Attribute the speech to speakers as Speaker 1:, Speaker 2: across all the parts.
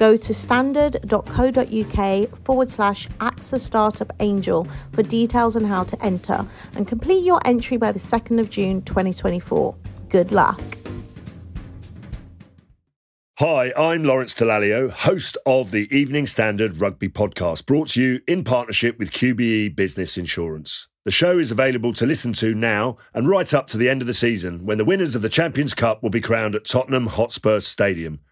Speaker 1: go to standard.co.uk forward slash AXA Startup Angel for details on how to enter and complete your entry by the 2nd of June 2024. Good luck.
Speaker 2: Hi, I'm Lawrence Dallaglio, host of the Evening Standard Rugby podcast, brought to you in partnership with QBE Business Insurance. The show is available to listen to now and right up to the end of the season when the winners of the Champions Cup will be crowned at Tottenham Hotspur Stadium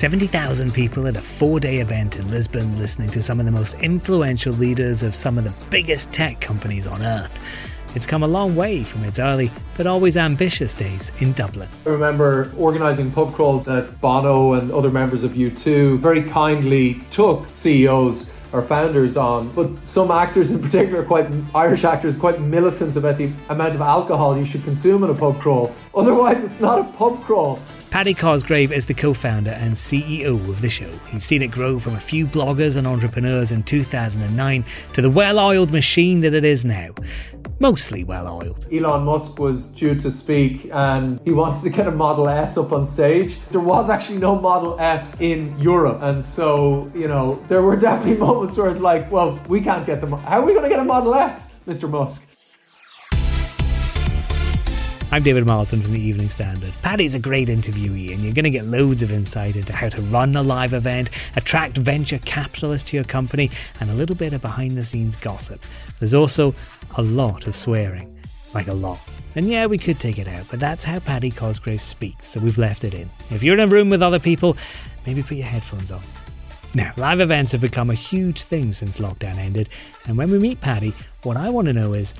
Speaker 3: 70,000 people at a four day event in Lisbon listening to some of the most influential leaders of some of the biggest tech companies on earth. It's come a long way from its early but always ambitious days in Dublin.
Speaker 4: I remember organising pub crawls that Bono and other members of U2 very kindly took CEOs or founders on, but some actors in particular, quite Irish actors, quite militant about the amount of alcohol you should consume in a pub crawl. Otherwise, it's not a pub crawl.
Speaker 3: Paddy Cosgrave is the co founder and CEO of the show. He's seen it grow from a few bloggers and entrepreneurs in 2009 to the well oiled machine that it is now. Mostly well oiled.
Speaker 4: Elon Musk was due to speak and he wanted to get a Model S up on stage. There was actually no Model S in Europe. And so, you know, there were definitely moments where it's like, well, we can't get them. How are we going to get a Model S, Mr. Musk?
Speaker 3: I'm David Mollison from the Evening Standard. Paddy's a great interviewee, and you're going to get loads of insight into how to run a live event, attract venture capitalists to your company, and a little bit of behind the scenes gossip. There's also a lot of swearing, like a lot. And yeah, we could take it out, but that's how Paddy Cosgrave speaks, so we've left it in. If you're in a room with other people, maybe put your headphones on. Now, live events have become a huge thing since lockdown ended, and when we meet Paddy, what I want to know is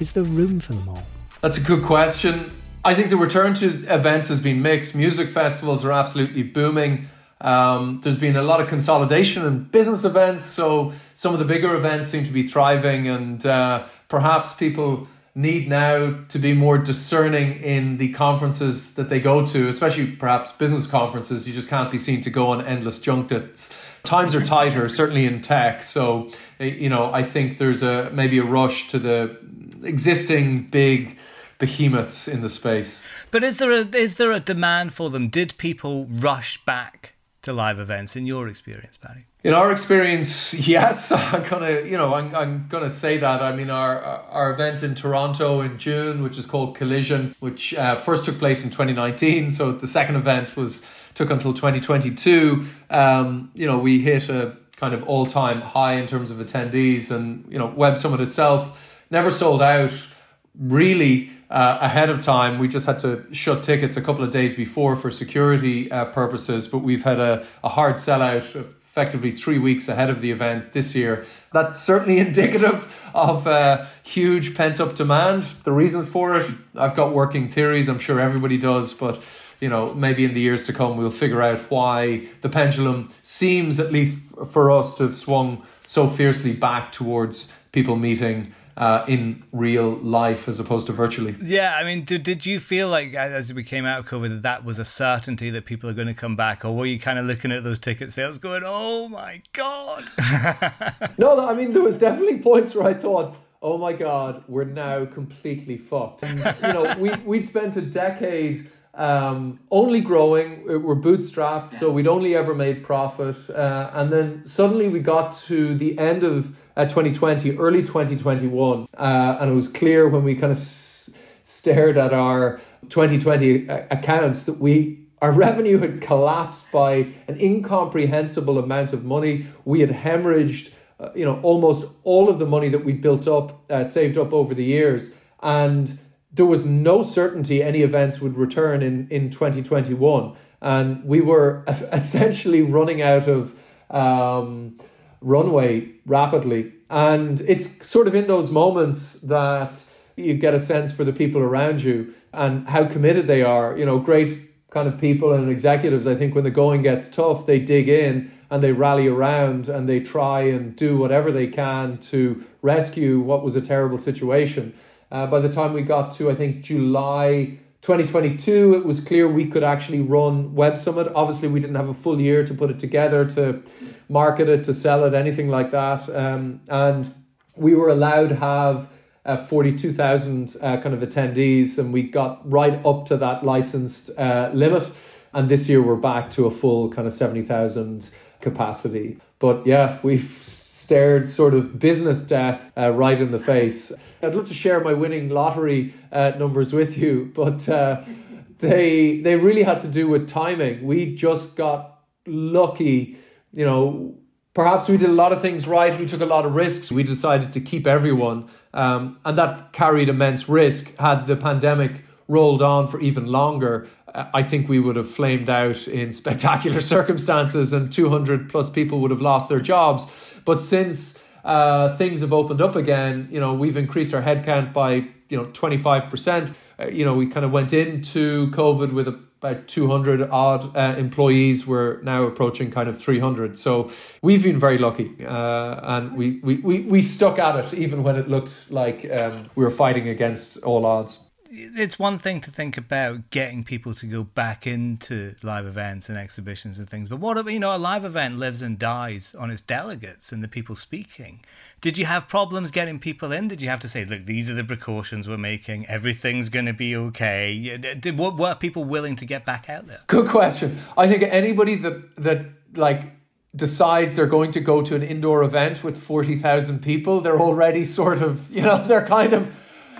Speaker 3: is there room for them all?
Speaker 4: That's a good question. I think the return to events has been mixed. Music festivals are absolutely booming. Um, there's been a lot of consolidation in business events, so some of the bigger events seem to be thriving, and uh, perhaps people need now to be more discerning in the conferences that they go to, especially perhaps business conferences. You just can't be seen to go on endless junkets. Times are tighter, certainly in tech. So, you know, I think there's a maybe a rush to the existing big behemoths in the space.
Speaker 3: But is there a is there a demand for them? Did people rush back to live events in your experience, Paddy?
Speaker 4: In our experience, yes. I'm gonna, you know, I'm, I'm gonna say that. I mean, our our event in Toronto in June, which is called Collision, which uh, first took place in 2019. So the second event was took until 2022. Um, you know, we hit a kind of all time high in terms of attendees, and you know, Web Summit itself never sold out really uh, ahead of time. We just had to shut tickets a couple of days before for security uh, purposes, but we've had a, a hard sellout effectively three weeks ahead of the event this year. That's certainly indicative of uh, huge pent up demand. The reasons for it, I've got working theories, I'm sure everybody does, but you know, maybe in the years to come, we'll figure out why the pendulum seems, at least for us, to have swung so fiercely back towards people meeting uh, in real life as opposed to virtually.
Speaker 3: Yeah, I mean, did, did you feel like as we came out of COVID that that was a certainty that people are going to come back, or were you kind of looking at those ticket sales going, "Oh my god"?
Speaker 4: no, I mean there was definitely points where I thought, "Oh my god, we're now completely fucked." And, you know, we we'd spent a decade um, only growing. We're bootstrapped, so we'd only ever made profit, uh, and then suddenly we got to the end of uh, 2020, early 2021. Uh, and it was clear when we kind of s- stared at our 2020 accounts that we our revenue had collapsed by an incomprehensible amount of money. We had hemorrhaged, uh, you know, almost all of the money that we built up, uh, saved up over the years, and there was no certainty any events would return in, in 2021. And we were essentially running out of um, runway rapidly. And it's sort of in those moments that you get a sense for the people around you and how committed they are. You know, great kind of people and executives, I think when the going gets tough, they dig in and they rally around and they try and do whatever they can to rescue what was a terrible situation. Uh, by the time we got to, I think, July 2022, it was clear we could actually run Web Summit. Obviously, we didn't have a full year to put it together, to market it, to sell it, anything like that. Um, and we were allowed to have uh, 42,000 uh, kind of attendees, and we got right up to that licensed uh, limit. And this year we're back to a full kind of 70,000 capacity. But yeah, we've stared sort of business death uh, right in the face. I'd love to share my winning lottery uh, numbers with you, but uh, they they really had to do with timing. We just got lucky, you know. Perhaps we did a lot of things right. We took a lot of risks. We decided to keep everyone, um, and that carried immense risk. Had the pandemic rolled on for even longer, I think we would have flamed out in spectacular circumstances and 200 plus people would have lost their jobs. But since uh, things have opened up again, you know, we've increased our headcount by, you know, 25%. Uh, you know, we kind of went into COVID with about 200 odd uh, employees. We're now approaching kind of 300. So we've been very lucky. Uh, and we, we, we, we stuck at it even when it looked like um, we were fighting against all odds
Speaker 3: it's one thing to think about getting people to go back into live events and exhibitions and things, but what you know, a live event lives and dies on its delegates and the people speaking. Did you have problems getting people in? Did you have to say, look, these are the precautions we're making, everything's going to be okay? Did, were people willing to get back out there?
Speaker 4: Good question. I think anybody that that like decides they're going to go to an indoor event with 40,000 people, they're already sort of, you know, they're kind of,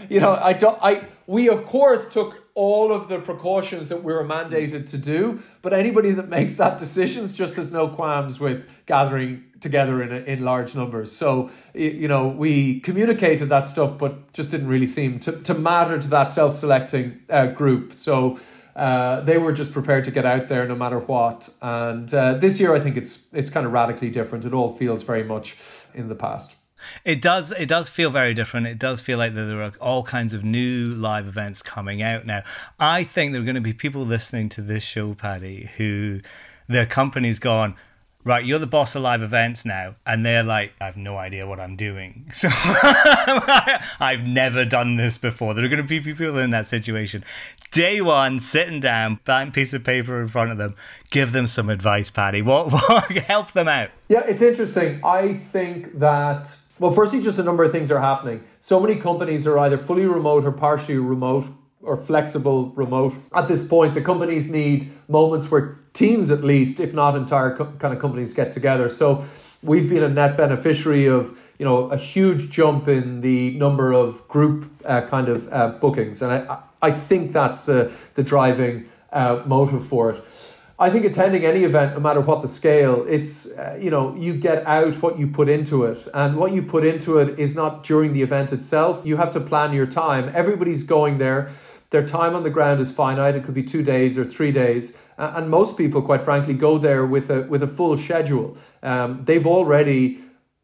Speaker 4: you know, I don't, I, we, of course, took all of the precautions that we were mandated to do, but anybody that makes that decision just has no qualms with gathering together in, a, in large numbers. So, you know, we communicated that stuff, but just didn't really seem to, to matter to that self selecting uh, group. So, uh, they were just prepared to get out there no matter what. And uh, this year, I think it's it's kind of radically different. It all feels very much in the past.
Speaker 3: It does. It does feel very different. It does feel like there are all kinds of new live events coming out now. I think there are going to be people listening to this show, Paddy, who their company's gone. Right, you're the boss of live events now, and they're like, I have no idea what I'm doing. So I've never done this before. There are going to be people in that situation. Day one, sitting down, blank piece of paper in front of them, give them some advice, Paddy. What, what help them out?
Speaker 4: Yeah, it's interesting. I think that well, firstly, just a number of things are happening. So many companies are either fully remote or partially remote or flexible remote. At this point, the companies need moments where teams, at least, if not entire co- kind of companies, get together. So we've been a net beneficiary of you know a huge jump in the number of group uh, kind of uh, bookings, and I I think that's the the driving uh, motive for it. I think attending any event, no matter what the scale, it's uh, you know you get out what you put into it, and what you put into it is not during the event itself. You have to plan your time. Everybody's going there. Their time on the ground is finite. It could be two days or three days, uh, and most people, quite frankly, go there with a with a full schedule. Um, they've already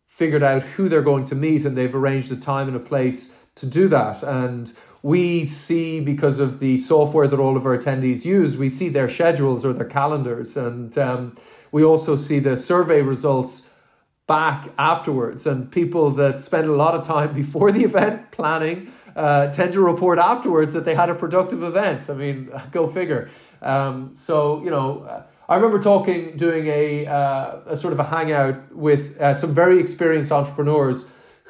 Speaker 4: figured out who they're going to meet, and they've arranged a time and a place to do that. And we see because of the software that all of our attendees use, we see their schedules or their calendars, and um, we also see the survey results back afterwards. And people that spend a lot of time before the event planning uh, tend to report afterwards that they had a productive event. I mean, go figure. Um, so you know. I remember talking, doing a, uh, a sort of a hangout with uh, some very experienced entrepreneurs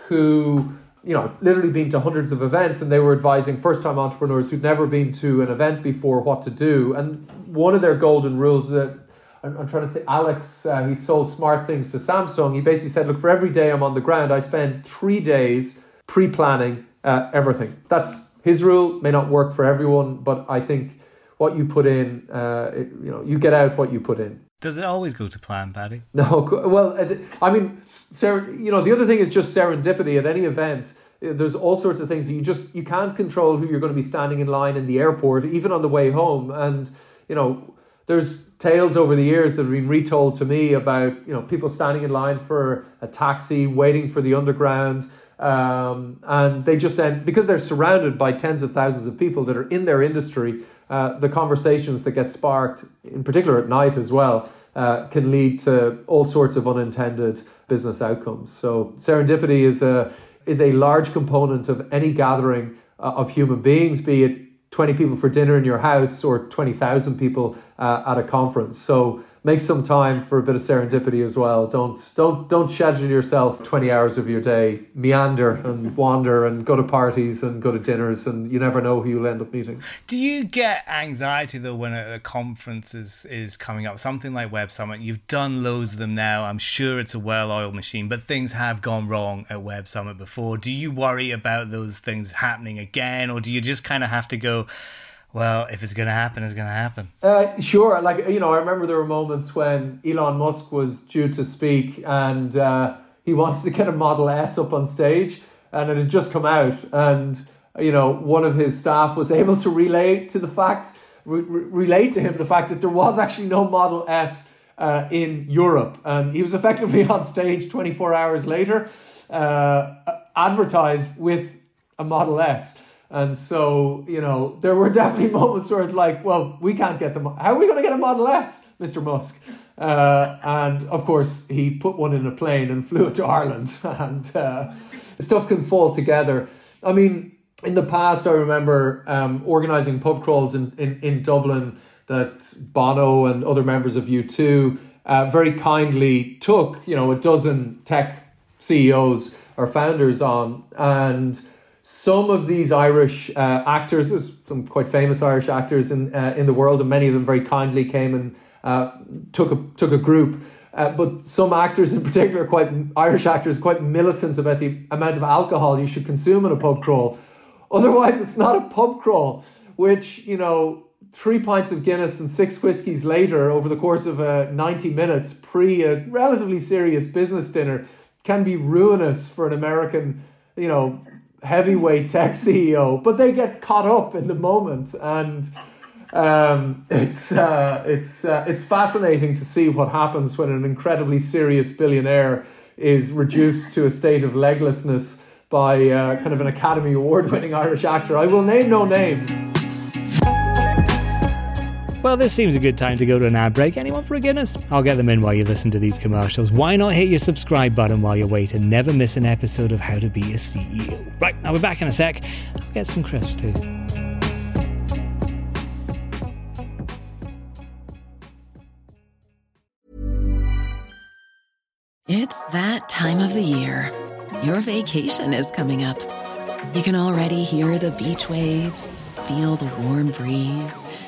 Speaker 4: who you know, literally been to hundreds of events and they were advising first time entrepreneurs who'd never been to an event before what to do. And one of their golden rules that I'm, I'm trying to think, Alex, uh, he sold SmartThings to Samsung. He basically said, look, for every day I'm on the ground, I spend three days pre planning uh, everything. That's his rule, may not work for everyone, but I think what you put in, uh, it, you know, you get out what you put in.
Speaker 3: Does it always go to plan, Paddy?
Speaker 4: No. Well, I mean, ser- you know, the other thing is just serendipity at any event. there's all sorts of things that you just you can't control who you're going to be standing in line in the airport, even on the way home. And you know, there's tales over the years that have been retold to me about you know people standing in line for a taxi, waiting for the underground. Um, and they just end because they're surrounded by tens of thousands of people that are in their industry. Uh, the conversations that get sparked, in particular at night as well, uh, can lead to all sorts of unintended business outcomes. So serendipity is a is a large component of any gathering uh, of human beings, be it 20 people for dinner in your house or 20,000 people uh, at a conference. So make some time for a bit of serendipity as well. Don't don't don't schedule yourself 20 hours of your day meander and wander and go to parties and go to dinners and you never know who you'll end up meeting.
Speaker 3: Do you get anxiety though when a, conference is is coming up? Something like Web Summit. You've done loads of them now. I'm sure it's a well-oiled machine, but things have gone wrong at Web Summit before. Do you worry about those things happening again or do you just kind of have to go well, if it's going to happen, it's going to happen.
Speaker 4: Uh, sure. Like, you know, I remember there were moments when Elon Musk was due to speak and uh, he wanted to get a Model S up on stage and it had just come out. And, you know, one of his staff was able to relay to the fact, re- relate to him the fact that there was actually no Model S uh, in Europe. And he was effectively on stage 24 hours later, uh, advertised with a Model S. And so, you know, there were definitely moments where it's like, well, we can't get them. How are we going to get a Model S, Mr. Musk? Uh, and of course, he put one in a plane and flew it to Ireland. And uh, stuff can fall together. I mean, in the past, I remember um, organizing pub crawls in, in, in Dublin that Bono and other members of U2 uh, very kindly took, you know, a dozen tech CEOs or founders on. And some of these Irish uh, actors, some quite famous Irish actors in uh, in the world, and many of them very kindly came and uh, took a took a group. Uh, but some actors, in particular, quite Irish actors, quite militant about the amount of alcohol you should consume in a pub crawl. Otherwise, it's not a pub crawl. Which you know, three pints of Guinness and six whiskies later, over the course of uh, ninety minutes, pre a relatively serious business dinner, can be ruinous for an American, you know, heavyweight tech CEO, but they get caught up in the moment, and um, it's uh, it's uh, it's fascinating to see what happens when an incredibly serious billionaire is reduced to a state of leglessness by uh, kind of an Academy Award winning Irish actor. I will name no names.
Speaker 3: Well, this seems a good time to go to an ad break. Anyone for a Guinness? I'll get them in while you listen to these commercials. Why not hit your subscribe button while you wait and never miss an episode of How to Be a CEO? Right, I'll be back in a sec. I'll get some crisps too.
Speaker 5: It's that time of the year. Your vacation is coming up. You can already hear the beach waves, feel the warm breeze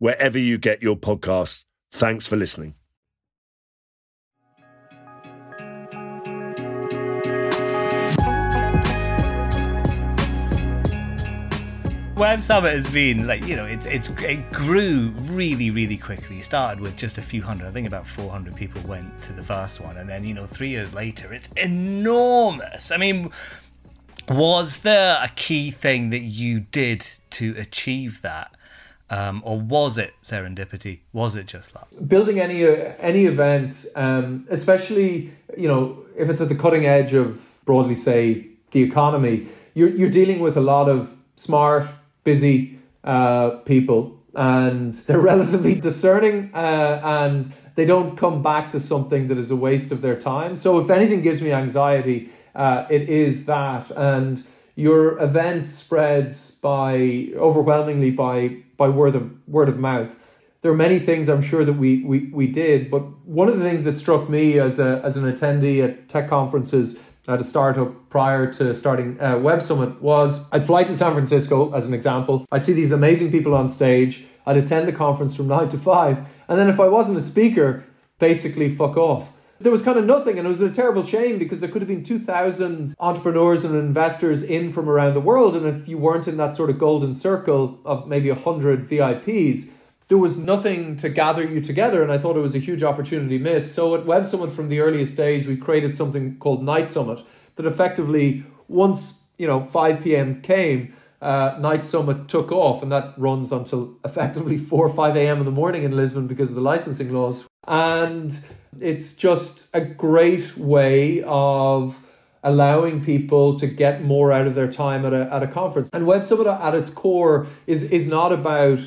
Speaker 2: wherever you get your podcasts. Thanks for listening.
Speaker 3: Web Summit has been like you know it, it's it grew really really quickly. It started with just a few hundred. I think about 400 people went to the first one, and then you know three years later it's enormous. I mean, was there a key thing that you did to achieve that? Um, or was it serendipity? Was it just luck?
Speaker 4: Building any uh, any event, um, especially you know if it's at the cutting edge of broadly say the economy, you're you're dealing with a lot of smart, busy uh, people, and they're relatively discerning, uh, and they don't come back to something that is a waste of their time. So if anything gives me anxiety, uh, it is that, and your event spreads by overwhelmingly by by word of word of mouth. There are many things I'm sure that we we, we did, but one of the things that struck me as a as an attendee at tech conferences at a startup prior to starting uh, Web Summit was I'd fly to San Francisco as an example. I'd see these amazing people on stage. I'd attend the conference from nine to five, and then if I wasn't a speaker, basically fuck off there was kind of nothing and it was a terrible shame because there could have been 2000 entrepreneurs and investors in from around the world and if you weren't in that sort of golden circle of maybe 100 vips there was nothing to gather you together and i thought it was a huge opportunity missed so at web summit from the earliest days we created something called night summit that effectively once you know 5 p.m came uh, night summit took off and that runs until effectively 4 or 5 a.m in the morning in lisbon because of the licensing laws. And it's just a great way of allowing people to get more out of their time at a, at a conference. And Web Summit at its core is, is not about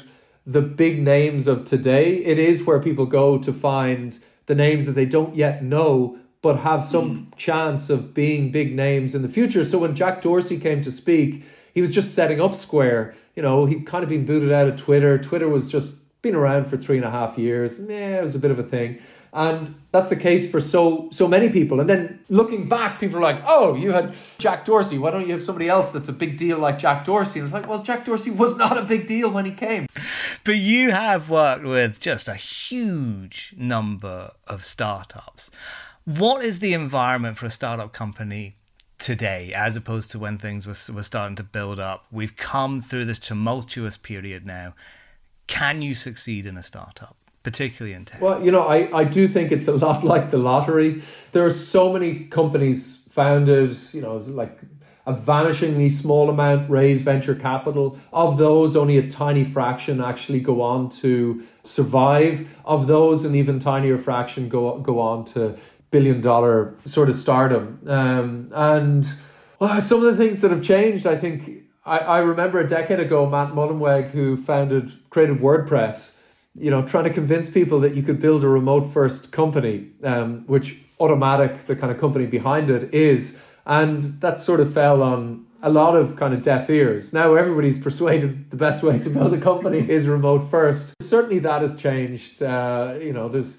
Speaker 4: the big names of today. It is where people go to find the names that they don't yet know, but have some mm. chance of being big names in the future. So when Jack Dorsey came to speak, he was just setting up Square. You know, he'd kind of been booted out of Twitter. Twitter was just been around for three and a half years. Yeah, it was a bit of a thing. And that's the case for so so many people. And then looking back, people are like, oh, you had Jack Dorsey. Why don't you have somebody else that's a big deal like Jack Dorsey? And it's like, well, Jack Dorsey was not a big deal when he came.
Speaker 3: But you have worked with just a huge number of startups. What is the environment for a startup company today as opposed to when things were, were starting to build up? We've come through this tumultuous period now. Can you succeed in a startup? Particularly in tech?
Speaker 4: Well, you know, I, I do think it's a lot like the lottery. There are so many companies founded, you know, like a vanishingly small amount raise venture capital. Of those, only a tiny fraction actually go on to survive. Of those, an even tinier fraction go go on to billion dollar sort of stardom. Um, and well, some of the things that have changed, I think. I, I remember a decade ago, Matt Mullenweg, who founded, created WordPress, you know, trying to convince people that you could build a remote first company, um, which Automattic, the kind of company behind it, is. And that sort of fell on a lot of kind of deaf ears. Now everybody's persuaded the best way to build a company is remote first. Certainly that has changed. Uh, you know, there's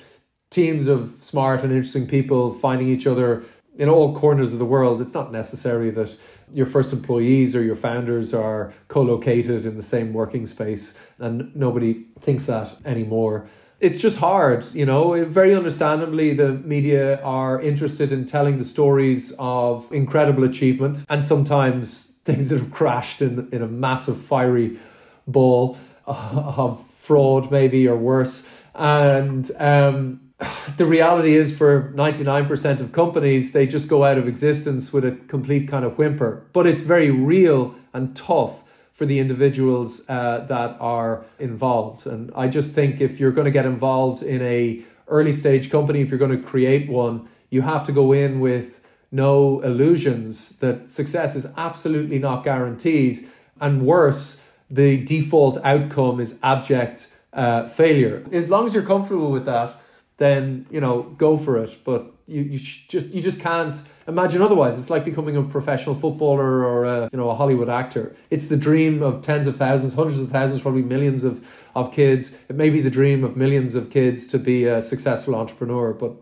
Speaker 4: teams of smart and interesting people finding each other in all corners of the world. It's not necessary that your first employees or your founders are co-located in the same working space and nobody thinks that anymore. It's just hard you know? Very understandably the media are interested in telling the stories of incredible achievement and sometimes things that have crashed in, in a massive fiery ball of fraud maybe or worse. And um, the reality is for 99% of companies they just go out of existence with a complete kind of whimper. But it's very real and tough for the individuals uh, that are involved. And i just think if you're going to get involved in a early stage company if you're going to create one you have to go in with no illusions that success is absolutely not guaranteed. And worse the default outcome is abject uh, failure. As long as you're comfortable with that then you know go for it. But you, you just you just can't imagine otherwise. It's like becoming a professional footballer or a you know a Hollywood actor. It's the dream of tens of thousands, hundreds of thousands, probably millions of of kids. It may be the dream of millions of kids to be a successful entrepreneur, but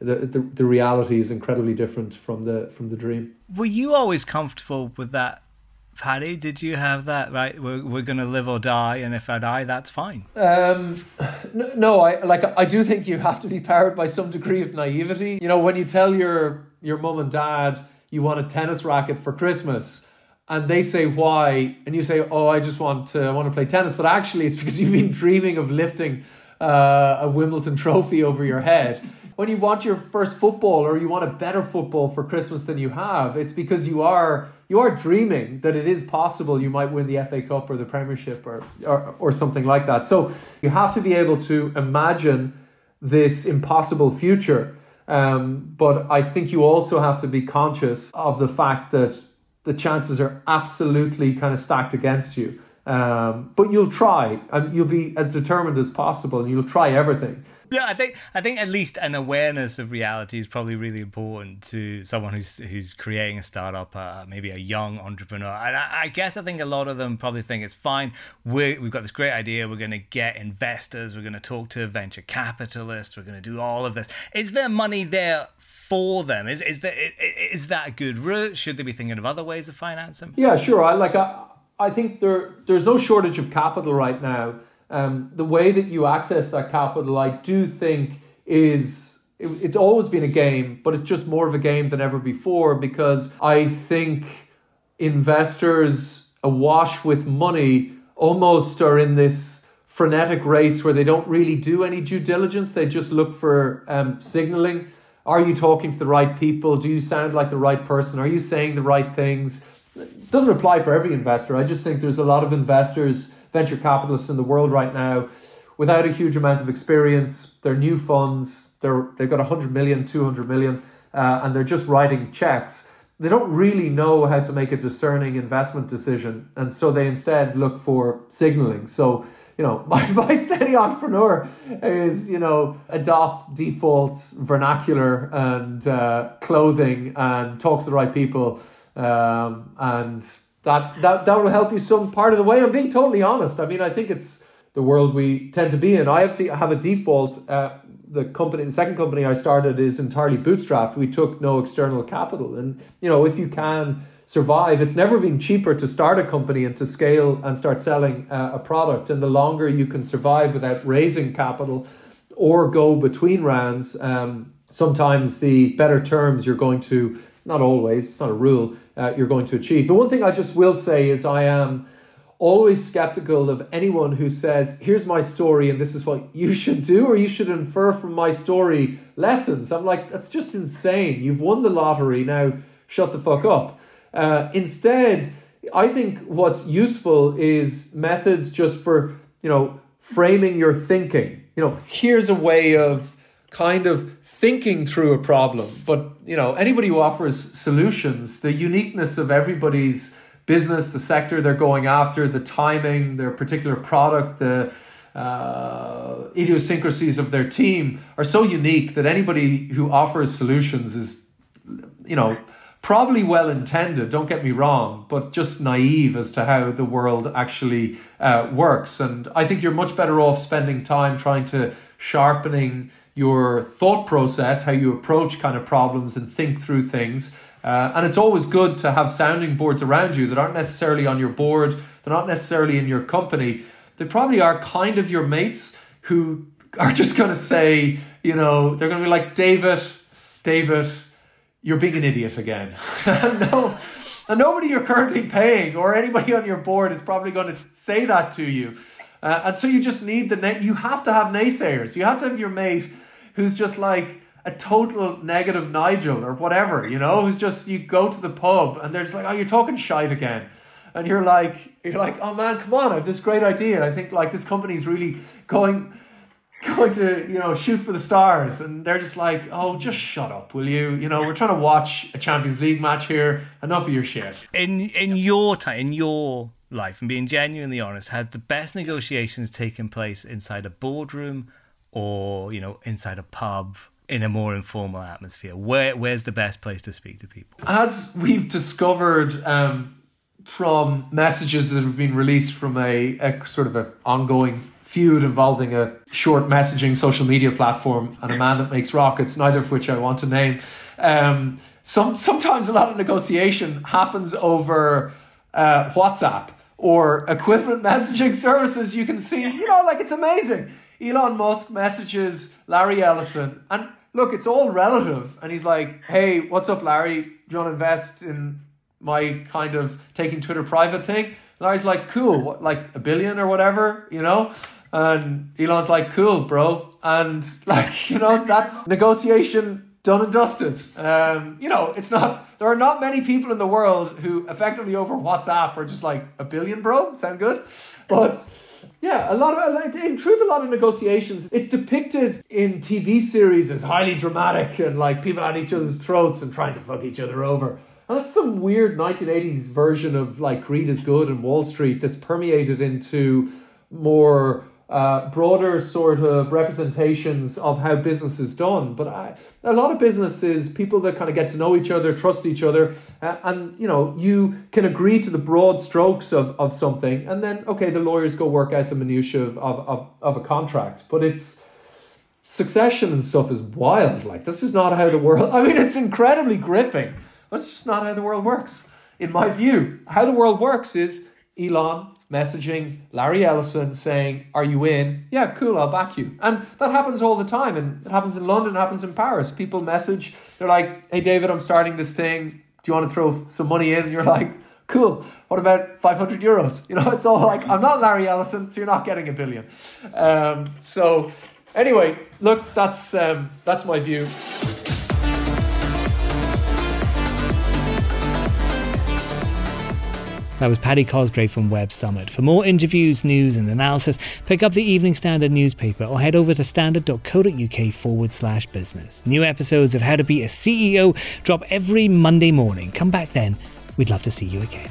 Speaker 4: the, the, the reality is incredibly different from the from the dream.
Speaker 3: Were you always comfortable with that Paddy, did you have that right? We're, we're going to live or die, and if I die, that's fine.
Speaker 4: Um, no, I like. I do think you have to be powered by some degree of naivety. You know, when you tell your your mom and dad you want a tennis racket for Christmas, and they say why, and you say, "Oh, I just want to I want to play tennis," but actually, it's because you've been dreaming of lifting uh, a Wimbledon trophy over your head. When you want your first football or you want a better football for Christmas than you have, it's because you are you are dreaming that it is possible you might win the FA Cup or the Premiership or, or, or something like that. So you have to be able to imagine this impossible future. Um, but I think you also have to be conscious of the fact that the chances are absolutely kind of stacked against you. Um, but you'll try and you'll be as determined as possible and you'll try everything.
Speaker 3: Yeah, I think I think at least an awareness of reality is probably really important to someone who's who's creating a startup, uh, maybe a young entrepreneur. And I, I, guess I think a lot of them probably think it's fine. we we've got this great idea. We're going to get investors. We're going to talk to venture capitalists. We're going to do all of this. Is there money there? For them, is is that is that a good route? Should they be thinking of other ways of financing?
Speaker 4: Yeah, sure. I like. I, I think there there's no shortage of capital right now um, the way that you access that capital, I do think is it, it's always been a game, but it's just more of a game than ever before because I think investors awash with money almost are in this frenetic race where they don't really do any due diligence. They just look for um, signaling. Are you talking to the right people? Do you sound like the right person? Are you saying the right things? Doesn't apply for every investor. I just think there's a lot of investors venture capitalists in the world right now without a huge amount of experience. They're new funds. They're they've got 100 million, 200 million, uh, and they're just writing checks. They don't really know how to make a discerning investment decision, and so they instead look for signaling. So you know, my advice to any entrepreneur is, you know, adopt default vernacular and uh, clothing and talk to the right people um, and that that that will help you some part of the way. I'm being totally honest. I mean, I think it's the world we tend to be in. I obviously have a default. Uh, the company, the second company I started is entirely bootstrapped. We took no external capital, and you know, if you can survive, it's never been cheaper to start a company and to scale and start selling uh, a product. And the longer you can survive without raising capital or go between rounds, um, sometimes the better terms you're going to. Not always. It's not a rule uh, you're going to achieve. The one thing I just will say is I am always skeptical of anyone who says, here's my story and this is what you should do, or you should infer from my story lessons. I'm like, that's just insane. You've won the lottery, now shut the fuck up. Uh, instead, I think what's useful is methods just for, you know, framing your thinking. You know, here's a way of kind of thinking through a problem. But you know, anybody who offers solutions, the uniqueness of everybody's business, the sector they're going after, the timing, their particular product, the uh, idiosyncrasies of their team are so unique that anybody who offers solutions is, you know, probably well intended, don't get me wrong, but just naive as to how the world actually uh, works. And I think you're much better off spending time trying to sharpening your thought process, how you approach kind of problems and think through things. Uh, and it's always good to have sounding boards around you that aren't necessarily on your board, they're not necessarily in your company. They probably are kind of your mates who are just going to say, you know, they're going to be like, David, David, you're being an idiot again. no, and nobody you're currently paying or anybody on your board is probably going to say that to you. Uh, and so you just need the na- you have to have naysayers. You have to have your mate who's just like a total negative Nigel or whatever, you know, who's just you go to the pub and they're just like, oh, you're talking shite again. And you're like, you're like, oh man, come on, I have this great idea. I think like this company's really going going to, you know, shoot for the stars. And they're just like, oh, just shut up, will you? You know, we're trying to watch a Champions League match here. Enough of your shit.
Speaker 3: In in your time, in your life, and being genuinely honest, has the best negotiations taken place inside a boardroom or you know inside a pub in a more informal atmosphere? Where where's the best place to speak to people?
Speaker 4: As we've discovered um, from messages that have been released from a, a sort of an ongoing feud involving a short messaging social media platform and a man that makes rockets, neither of which I want to name. Um, some sometimes a lot of negotiation happens over uh, WhatsApp or equivalent messaging services. You can see, you know, like it's amazing Elon Musk messages Larry Ellison, and look, it's all relative. And he's like, "Hey, what's up, Larry? Do you want to invest in my kind of taking Twitter private thing. Larry's like, cool, what, like a billion or whatever, you know? And Elon's like, cool, bro. And like, you know, that's negotiation done and dusted. Um, you know, it's not, there are not many people in the world who effectively over WhatsApp are just like a billion, bro. Sound good? But yeah, a lot of, like, in truth, a lot of negotiations. It's depicted in TV series as highly dramatic and like people at each other's throats and trying to fuck each other over. And that's some weird 1980s version of like greed is good and Wall Street that's permeated into more uh, broader sort of representations of how business is done. But I, a lot of businesses, people that kind of get to know each other, trust each other, uh, and you know, you can agree to the broad strokes of, of something, and then okay, the lawyers go work out the minutiae of, of, of a contract. But it's succession and stuff is wild. Like this is not how the world. I mean, it's incredibly gripping. That's just not how the world works. In my view, how the world works is Elon messaging Larry Ellison saying, Are you in? Yeah, cool, I'll back you. And that happens all the time. And it happens in London, it happens in Paris. People message, they're like, Hey, David, I'm starting this thing. Do you want to throw some money in? And you're like, Cool. What about 500 euros? You know, it's all like, I'm not Larry Ellison, so you're not getting a billion. Um, so, anyway, look, that's, um, that's my view.
Speaker 3: That was Paddy Cosgrave from Web Summit. For more interviews, news, and analysis, pick up the Evening Standard newspaper or head over to standard.co.uk forward slash business. New episodes of How to Be a CEO drop every Monday morning. Come back then. We'd love to see you again.